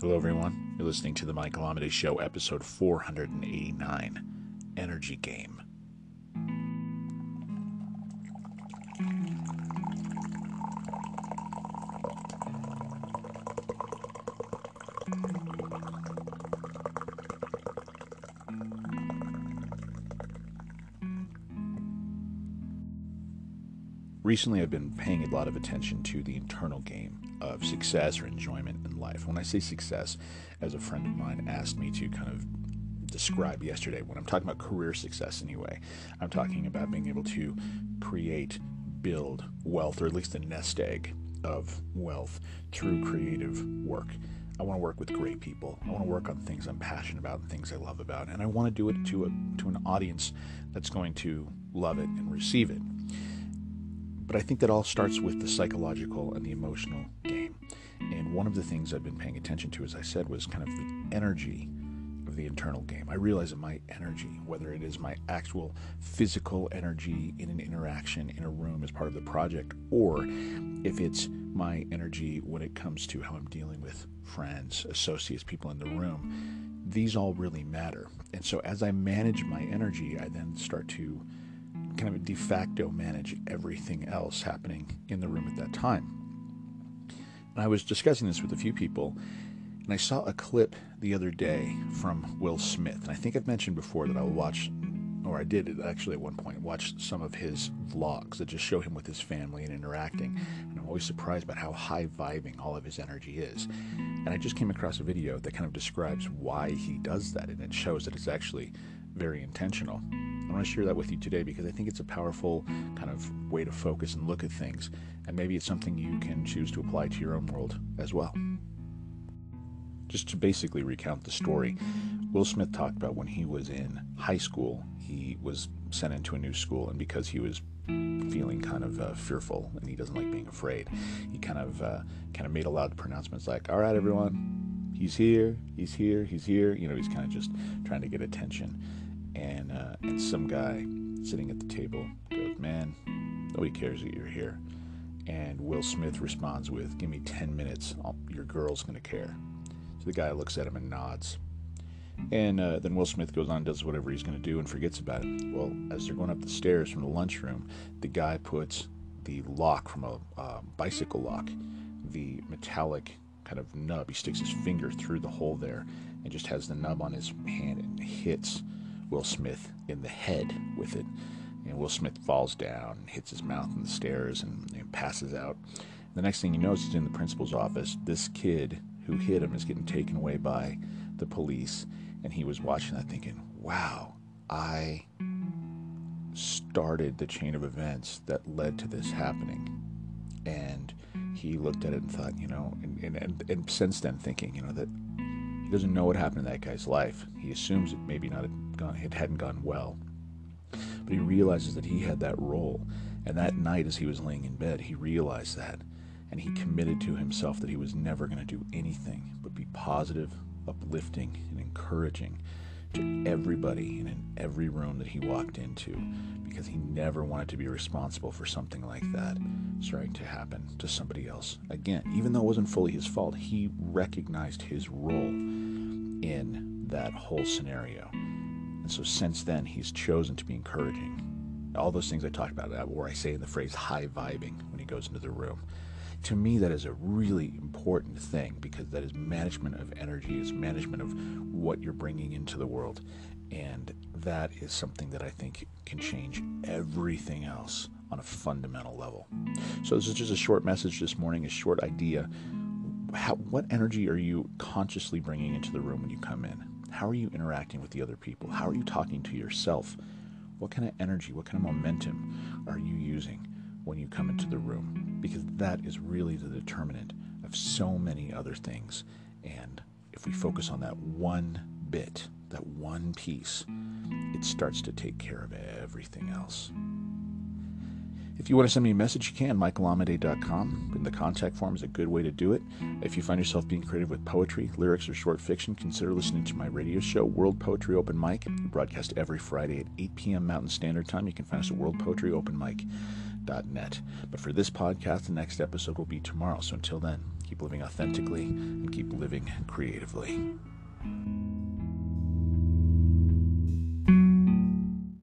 Hello, everyone. You're listening to the Michael Amidei Show, episode 489 Energy Game. Recently, I've been paying a lot of attention to the internal game of success or enjoyment in life. When I say success, as a friend of mine asked me to kind of describe yesterday, when I'm talking about career success anyway, I'm talking about being able to create, build wealth, or at least a nest egg of wealth through creative work. I want to work with great people. I want to work on things I'm passionate about and things I love about, and I want to do it to a to an audience that's going to love it and receive it. But I think that all starts with the psychological and the emotional game. And one of the things I've been paying attention to, as I said, was kind of the energy of the internal game. I realize that my energy, whether it is my actual physical energy in an interaction in a room as part of the project, or if it's my energy when it comes to how I'm dealing with friends, associates, people in the room, these all really matter. And so as I manage my energy, I then start to kind of de facto manage everything else happening in the room at that time. And I was discussing this with a few people, and I saw a clip the other day from Will Smith. And I think I've mentioned before that I will watch, or I did actually at one point, watch some of his vlogs that just show him with his family and interacting. And I'm always surprised about how high vibing all of his energy is. And I just came across a video that kind of describes why he does that, and it shows that it's actually very intentional. I want to share that with you today because I think it's a powerful kind of way to focus and look at things, and maybe it's something you can choose to apply to your own world as well. Just to basically recount the story, Will Smith talked about when he was in high school, he was sent into a new school, and because he was feeling kind of uh, fearful and he doesn't like being afraid, he kind of uh, kind of made a loud pronouncements like, "All right, everyone, he's here, he's here, he's here." You know, he's kind of just trying to get attention and uh, and some guy sitting at the table goes, "Man, nobody cares that you're here." And Will Smith responds with, "Give me ten minutes. I'll, your girl's gonna care." So the guy looks at him and nods. And uh, then Will Smith goes on, does whatever he's going to do, and forgets about it. Well, as they're going up the stairs from the lunchroom, the guy puts the lock from a uh, bicycle lock, the metallic kind of nub. He sticks his finger through the hole there and just has the nub on his hand and hits Will Smith in the head with it. And Will Smith falls down, hits his mouth on the stairs, and, and passes out. The next thing he knows, he's in the principal's office. This kid who hit him is getting taken away by the police. And he was watching that thinking, wow, I started the chain of events that led to this happening. And he looked at it and thought, you know, and, and, and, and since then thinking, you know, that he doesn't know what happened in that guy's life. He assumes it maybe not had gone, it hadn't gone well. But he realizes that he had that role. And that night, as he was laying in bed, he realized that. And he committed to himself that he was never going to do anything but be positive, uplifting, and encouraging to everybody and in every room that he walked into because he never wanted to be responsible for something like that starting to happen to somebody else. Again, even though it wasn't fully his fault, he recognized his role in that whole scenario. And so since then, he's chosen to be encouraging. All those things I talked about, where I say in the phrase high vibing when he goes into the room. To me, that is a really important thing because that is management of energy, it's management of what you're bringing into the world. And that is something that I think can change everything else on a fundamental level. So, this is just a short message this morning, a short idea. How, what energy are you consciously bringing into the room when you come in? How are you interacting with the other people? How are you talking to yourself? What kind of energy, what kind of momentum are you using when you come into the room? Because that is really the determinant of so many other things. And if we focus on that one bit, that one piece, it starts to take care of everything else. If you want to send me a message, you can. michaelamidei.com. In the contact form is a good way to do it. If you find yourself being creative with poetry, lyrics, or short fiction, consider listening to my radio show, World Poetry Open Mic. We broadcast every Friday at 8 p.m. Mountain Standard Time. You can find us at World Poetry Open Mic net. But for this podcast, the next episode will be tomorrow. So until then, keep living authentically and keep living creatively.